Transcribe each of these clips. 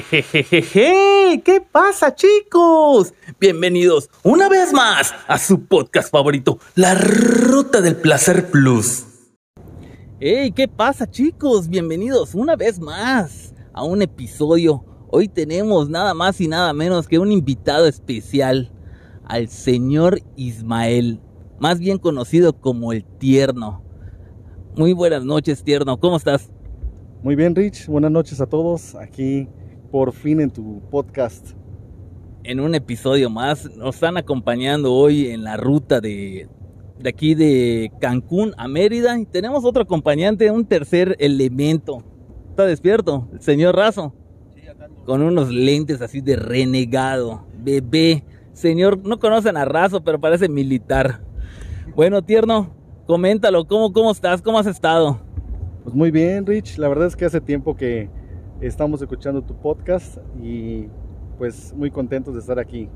Jejejeje, ¿qué pasa chicos? Bienvenidos una vez más a su podcast favorito, La Ruta del Placer Plus. Hey, ¿qué pasa chicos? Bienvenidos una vez más a un episodio. Hoy tenemos nada más y nada menos que un invitado especial, al señor Ismael, más bien conocido como el Tierno. Muy buenas noches, Tierno, ¿cómo estás? Muy bien, Rich. Buenas noches a todos. Aquí por fin en tu podcast. En un episodio más, nos están acompañando hoy en la ruta de, de aquí de Cancún a Mérida. Y tenemos otro acompañante, un tercer elemento. ¿Está despierto? El señor Razo. Con unos lentes así de renegado, bebé. Señor, no conocen a Razo, pero parece militar. Bueno, tierno, coméntalo, ¿cómo, cómo estás? ¿Cómo has estado? Pues muy bien, Rich. La verdad es que hace tiempo que estamos escuchando tu podcast y pues muy contentos de estar aquí.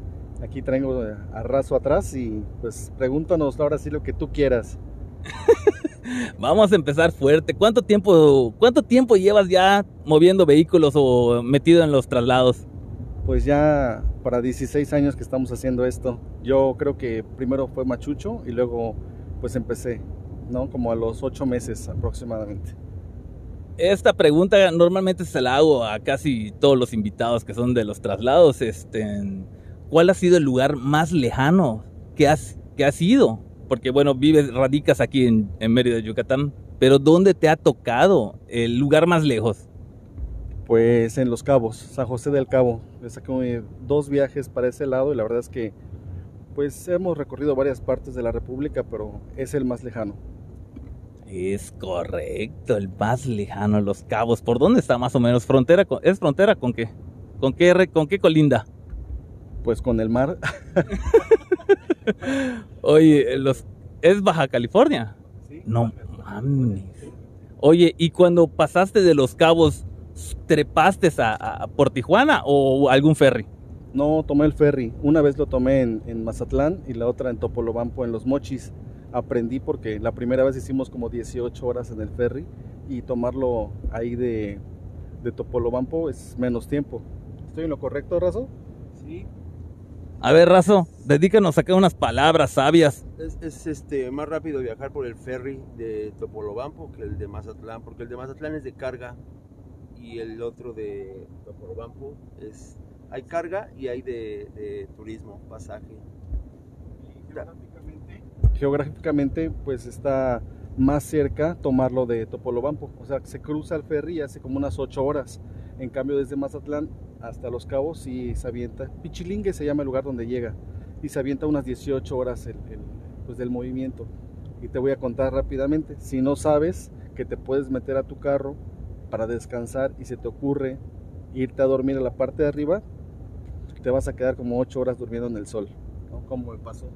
Aquí traigo a Razo atrás y pues pregúntanos ahora sí lo que tú quieras. Vamos a empezar fuerte. ¿Cuánto tiempo, ¿Cuánto tiempo llevas ya moviendo vehículos o metido en los traslados? Pues ya para 16 años que estamos haciendo esto. Yo creo que primero fue Machucho y luego pues empecé. ¿no? Como a los ocho meses aproximadamente. Esta pregunta normalmente se la hago a casi todos los invitados que son de los traslados. Este, ¿Cuál ha sido el lugar más lejano que has, que has ido? Porque bueno, vives, radicas aquí en, en Mérida, Yucatán, pero ¿dónde te ha tocado el lugar más lejos? Pues en Los Cabos, San José del Cabo. Me saqué dos viajes para ese lado y la verdad es que pues hemos recorrido varias partes de la República, pero es el más lejano. Es correcto, el más lejano, Los Cabos. ¿Por dónde está más o menos? ¿Frontera ¿Es frontera con qué? ¿Con qué, con qué colinda? Pues con el mar. Oye, los, ¿es Baja California? Sí. No mames. Oye, ¿y cuando pasaste de Los Cabos, trepaste a, por Tijuana o algún ferry? No, tomé el ferry. Una vez lo tomé en, en Mazatlán y la otra en Topolobampo, en Los Mochis aprendí porque la primera vez hicimos como 18 horas en el ferry y tomarlo ahí de, de Topolobampo es menos tiempo. ¿Estoy en lo correcto, Razo? Sí. A ver, Razo, dedícanos acá unas palabras sabias. Es, este, más rápido viajar por el ferry de Topolobampo que el de Mazatlán, porque el de Mazatlán es de carga y el otro de Topolobampo es hay carga y hay de, de turismo, pasaje geográficamente pues está más cerca tomarlo de Topolobampo. O sea, se cruza el ferry hace como unas 8 horas. En cambio, desde Mazatlán hasta Los Cabos y se avienta. Pichilingue se llama el lugar donde llega. Y se avienta unas 18 horas pues del movimiento. Y te voy a contar rápidamente. Si no sabes que te puedes meter a tu carro para descansar y se te ocurre irte a dormir a la parte de arriba, te vas a quedar como 8 horas durmiendo en el sol. Como me pasó.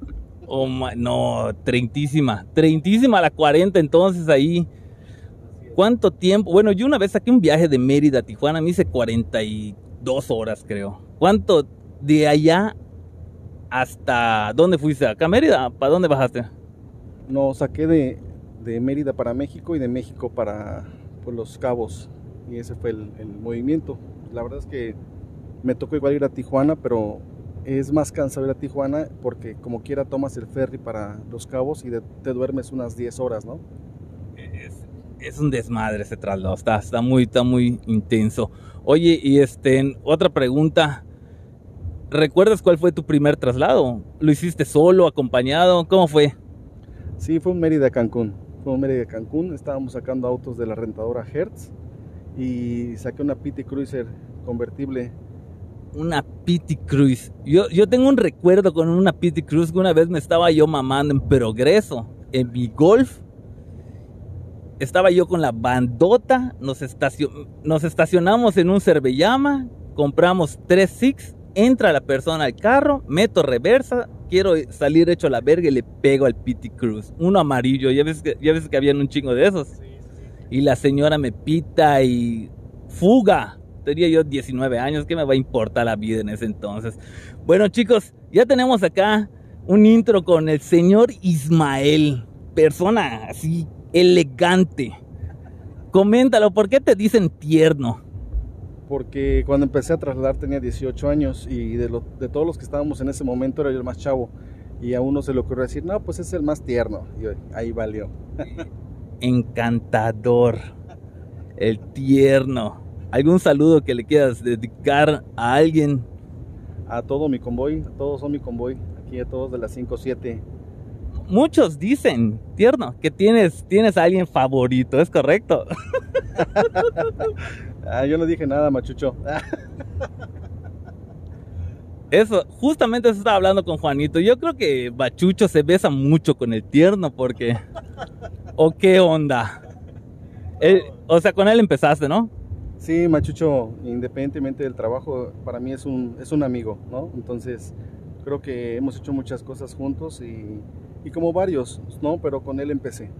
Oh, no, treintísima. Treintísima la 40 entonces ahí. ¿Cuánto tiempo? Bueno, yo una vez saqué un viaje de Mérida a Tijuana, me hice 42 horas creo. ¿Cuánto de allá hasta dónde fuiste? ¿Acá Mérida? ¿Para dónde bajaste? No, saqué de, de Mérida para México y de México para pues, Los Cabos. Y ese fue el movimiento. La verdad es que me tocó igual ir a Tijuana, pero es más cansado ir a Tijuana porque como quiera tomas el ferry para Los Cabos y te duermes unas 10 horas, ¿no? Es, un desmadre ese traslado, está, está, muy, está muy intenso. Oye, y este, otra pregunta. ¿Recuerdas cuál fue tu primer traslado? ¿Lo hiciste solo, acompañado? ¿Cómo fue? Sí, fue un Mérida Cancún. Fue un Mérida Cancún. Estábamos sacando autos de la rentadora Hertz y saqué una PT Cruiser convertible una Pity Cruise. Yo, yo tengo un recuerdo con una Pity Cruise que una vez me estaba yo mamando en progreso, en mi golf. Estaba yo con la bandota, nos, nos estacionamos en un Cervellama, compramos tres Six, entra la persona al carro, meto reversa, quiero salir hecho a la verga y le pego al Pity Cruise. Uno amarillo, ya ves que, ya ves que habían un chingo de esos. Y la señora me pita y fuga tenía yo 19 años, ¿qué me va a importar la vida en ese entonces? Bueno chicos, ya tenemos acá un intro con el señor Ismael, persona así elegante. Coméntalo, ¿por qué te dicen tierno? porque cuando empecé a trasladar tenía 18 años y de, lo- de todos los que estábamos en ese momento era yo el más chavo. Y a uno se le ocurrió decir, no, pues es el más tierno. Y ahí valió. Encantador. El tierno. ¿Algún saludo que le quieras dedicar a alguien? A todo mi convoy, a todos son mi convoy. Aquí a todos de las 5-7. Muchos dicen, tierno, que tienes, tienes a alguien favorito, ¿es correcto? Ah, yo no dije nada, machucho. Eso, justamente eso estaba hablando con Juanito. Yo creo que Bachucho se besa mucho con el tierno porque... ¿O qué onda? Él- o sea, con él empezaste, ¿no? Sí, Machucho, independientemente del trabajo, para mí es un, es un amigo, ¿no? Entonces, creo que hemos hecho muchas cosas juntos y, y como varios, ¿no? Pero con él empecé.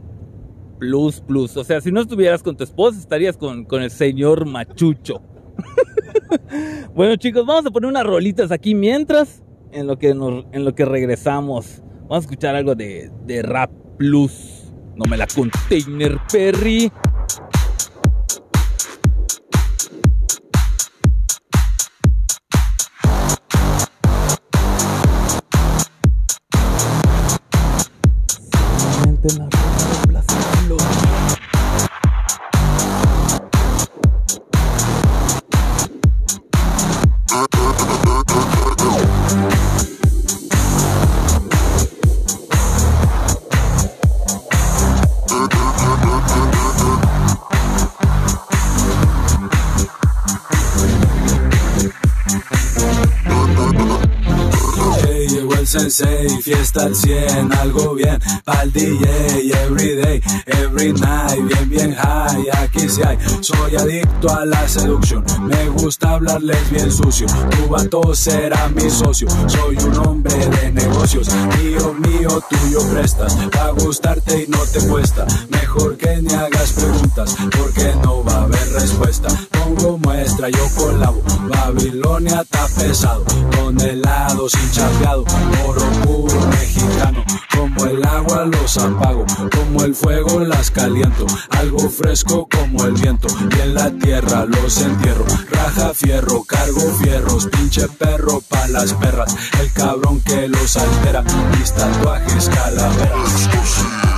Plus, plus. O sea, si no estuvieras con tu esposa, estarías con, con el señor Machucho. bueno, chicos, vamos a poner unas rolitas aquí mientras, en lo que, nos- en lo que regresamos. Vamos a escuchar algo de, de Rap Plus. No me la container, Perry. Solamente la de Plaza 6, fiesta al 100, algo bien. Pa'l DJ, everyday, every night, bien, bien high, aquí sí hay. Soy adicto a la seducción, me gusta hablarles bien sucio. Tu vato será mi socio, soy un hombre de negocios. Mío, mío, tuyo prestas, va a gustarte y no te cuesta. Mejor que ni hagas preguntas, porque no va a haber respuesta muestra, yo colabo, Babilonia está pesado, con helado sin chapeado, oro puro mexicano, como el agua los apago, como el fuego las caliento, algo fresco como el viento, y en la tierra los entierro, raja fierro, cargo fierros, pinche perro pa' las perras, el cabrón que los altera, mis tatuajes calaveras.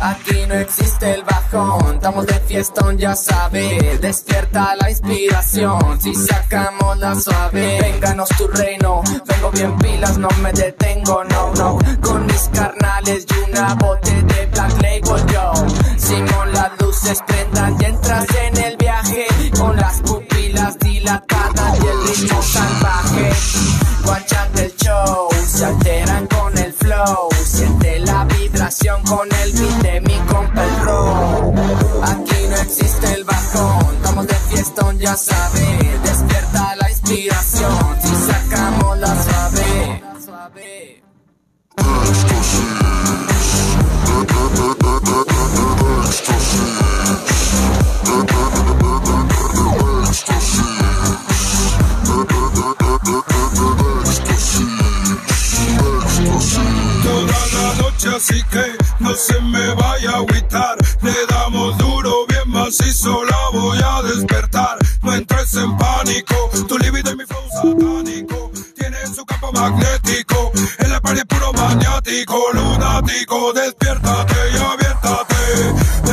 Aquí no existe el bajón, estamos de fiestón, ya sabe. Despierta la inspiración, si sacamos la suave. Vénganos tu reino, vengo bien pilas, no me detengo, no, no. Con mis carnales y una bote de Black Label, yo. Simón, las luces prendan y entras en el viaje. Con las pupilas dilatadas y el ritmo salvaje. Despiértate y aviértate.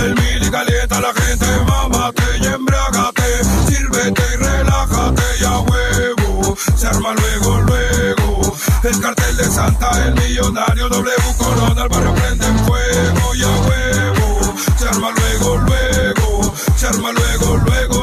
El mili calienta a la gente, mámate y embriágate. Sírvete y relájate y a huevo. Se arma luego, luego. El cartel de Santa, el millonario W Corona, el barrio prende en fuego y a huevo. Se arma luego, luego. Se arma luego, luego,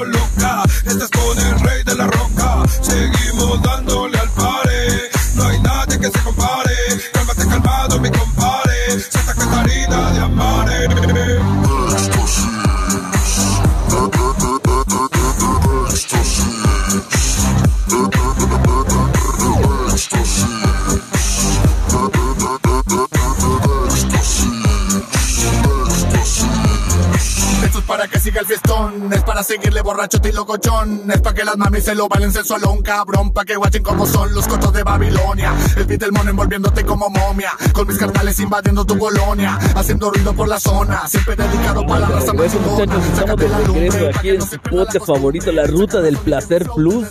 Es para seguirle borracho y locochón. Es para que las mamis se lo bailen sensualón, cabrón. Pa' que guachen como son los cotos de Babilonia. El beat del mono envolviéndote como momia. Con mis carnales invadiendo tu colonia. Haciendo ruido por la zona. Siempre dedicado para la raza Regreso, muchachos, estamos de regreso aquí en su podcast favorito, La Ruta del Placer Plus.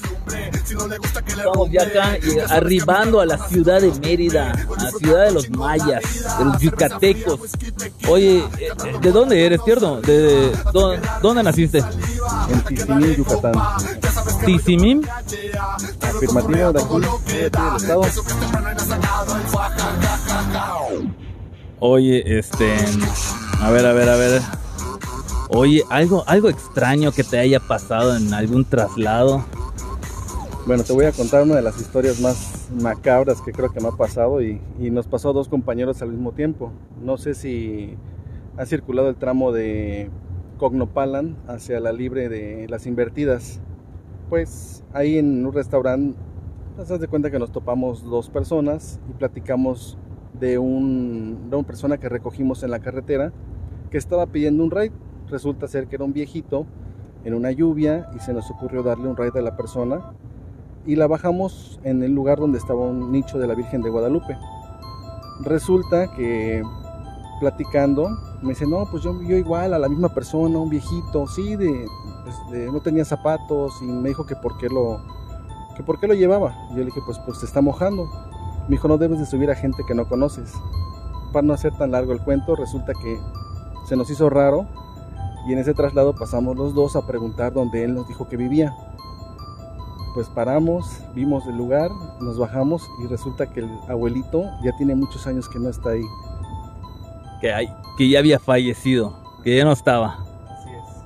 Estamos ya acá eh, arribando a la ciudad de Mérida, a la ciudad de los mayas, de los yucatecos. Oye, eh, eh, ¿de dónde eres, cierto? ¿De, de- dó- ¿Dónde naciste? En Tizimín, Yucatán. ¿Tizimín? Afirmativo de aquí, de aquí del estado. Oye, este... A ver, a ver, a ver. Oye, algo, algo extraño que te haya pasado en algún traslado. Bueno, te voy a contar una de las historias más macabras que creo que me ha pasado y, nos pasó a dos compañeros al mismo tiempo. No sé si ha circulado el tramo de Cognopalan hacia la libre de las invertidas. Pues ahí en un restaurante, te das de cuenta que nos topamos dos personas y platicamos de, un, de una persona que recogimos en la carretera que estaba pidiendo un ride. Resulta ser que era un viejito en una lluvia y se nos ocurrió darle un ride a la persona y la bajamos en el lugar donde estaba un nicho de la Virgen de Guadalupe. Resulta que platicando me dice, no, pues yo, yo igual a la misma persona, un viejito, sí, de, pues, de- no tenía zapatos y me dijo que por qué lo, que por qué lo llevaba. Y yo le dije, pues, pues se está mojando. Me dijo, no debes de subir a gente que no conoces. Para no hacer tan largo el cuento, resulta que se nos hizo raro y en ese traslado pasamos los dos a preguntar dónde él nos dijo que vivía pues paramos, vimos el lugar, nos bajamos y resulta que el abuelito ya tiene muchos años que no está ahí. Que, hay, que ya había fallecido, que ya no estaba. Así es.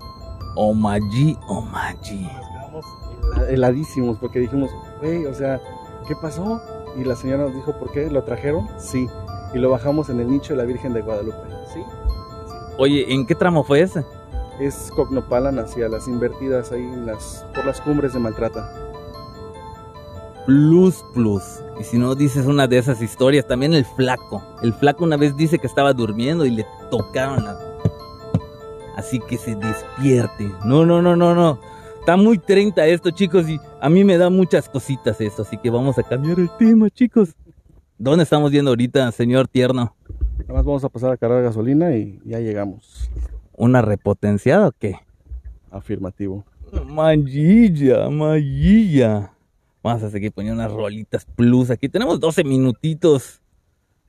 Omaji, Omaji. Nos quedamos hela- heladísimos porque dijimos, güey, o sea, ¿qué pasó? Y la señora nos dijo, ¿por qué? ¿Lo trajeron? Sí. Y lo bajamos en el nicho de la Virgen de Guadalupe. Sí. Oye, ¿en qué tramo fue ese? Es Cognopalan hacia las invertidas ahí en las, por las cumbres de Maltrata. Plus Plus. Y si no dices una de esas historias, también el flaco. El flaco una vez dice que estaba durmiendo y le tocaron la... Así que se despierte. No, no, no, no, no. Está muy 30 esto, chicos, y a mí me da muchas cositas esto, así que vamos a cambiar el tema, chicos. ¿Dónde estamos yendo ahorita, señor tierno? Nada más vamos a pasar a cargar gasolina y ya llegamos. ¿Una repotenciada o qué? Afirmativo. Mallilla, mallilla. Vamos a seguir poniendo unas rolitas plus aquí. Tenemos 12 minutitos.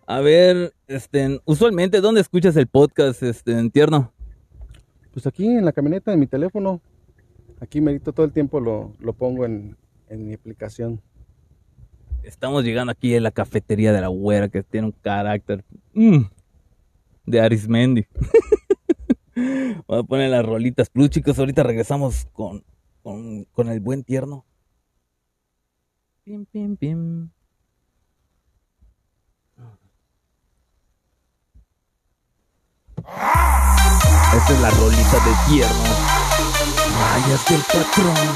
A ver, este, usualmente, ¿dónde escuchas el podcast, este, tierno? Pues aquí en la camioneta, en mi teléfono. Aquí merito todo el tiempo lo, lo pongo en, en mi aplicación. Estamos llegando aquí a la cafetería de la güera que tiene un carácter mm, de Arismendi. Voy a poner las rolitas plus, chicos. Ahorita regresamos con, con, con el buen tierno. Pim, pim, pim. Esta es la rolita de tierno. Vayas del patrón.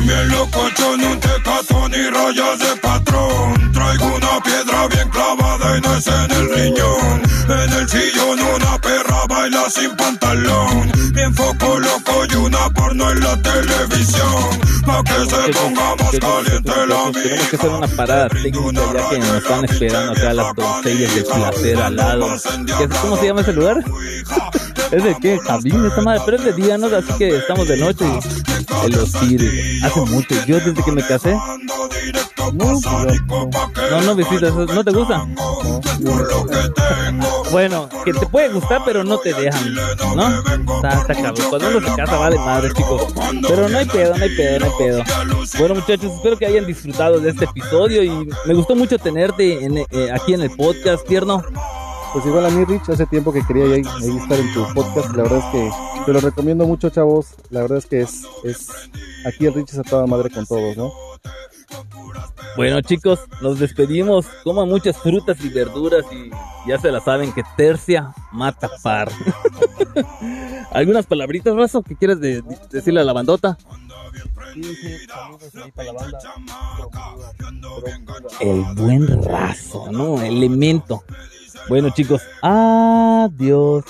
Bien locochón, un tecatón y rayas de patrón. Traigo una piedra bien clavada y no es en el sin pantalón. Bien foco loco y una porno en la televisión. Pa' que se ponga más caliente la Tenemos que hacer una parada técnica ya que nos están esperando acá las doncellas de placer al lado. ¿Qué- ¿Cómo se llama ese lugar? ¿Es de qué? Jabín, esta madre, pero es de día, ¿no? Así que estamos de noche. Hace mucho. Yo desde que me casé. No, pues No, no visitas. ¿No te gusta? Bueno, que te puede gustar, pero no te dejan. ¿No? Está, está. Cuando uno se casa, vale madre, chicos. Pero no hay pedo, no hay pedo, no hay pedo. Bueno, muchachos, espero que hayan disfrutado de este episodio. Y me gustó mucho tenerte en, eh, aquí en el podcast, tierno. Pues igual a mí, Rich, hace tiempo que quería ya ahí estar en tu podcast. La verdad es que te lo recomiendo mucho, chavos. La verdad es que es, es aquí el Rich es a toda madre con todos, ¿no? Bueno chicos, nos despedimos. Coman muchas frutas y verduras y ya se la saben que tercia mata par. ¿Algunas palabritas, Razo, que quieres de- de- decirle a la bandota? El buen razo, ¿no? Elemento. Bueno, chicos, adiós.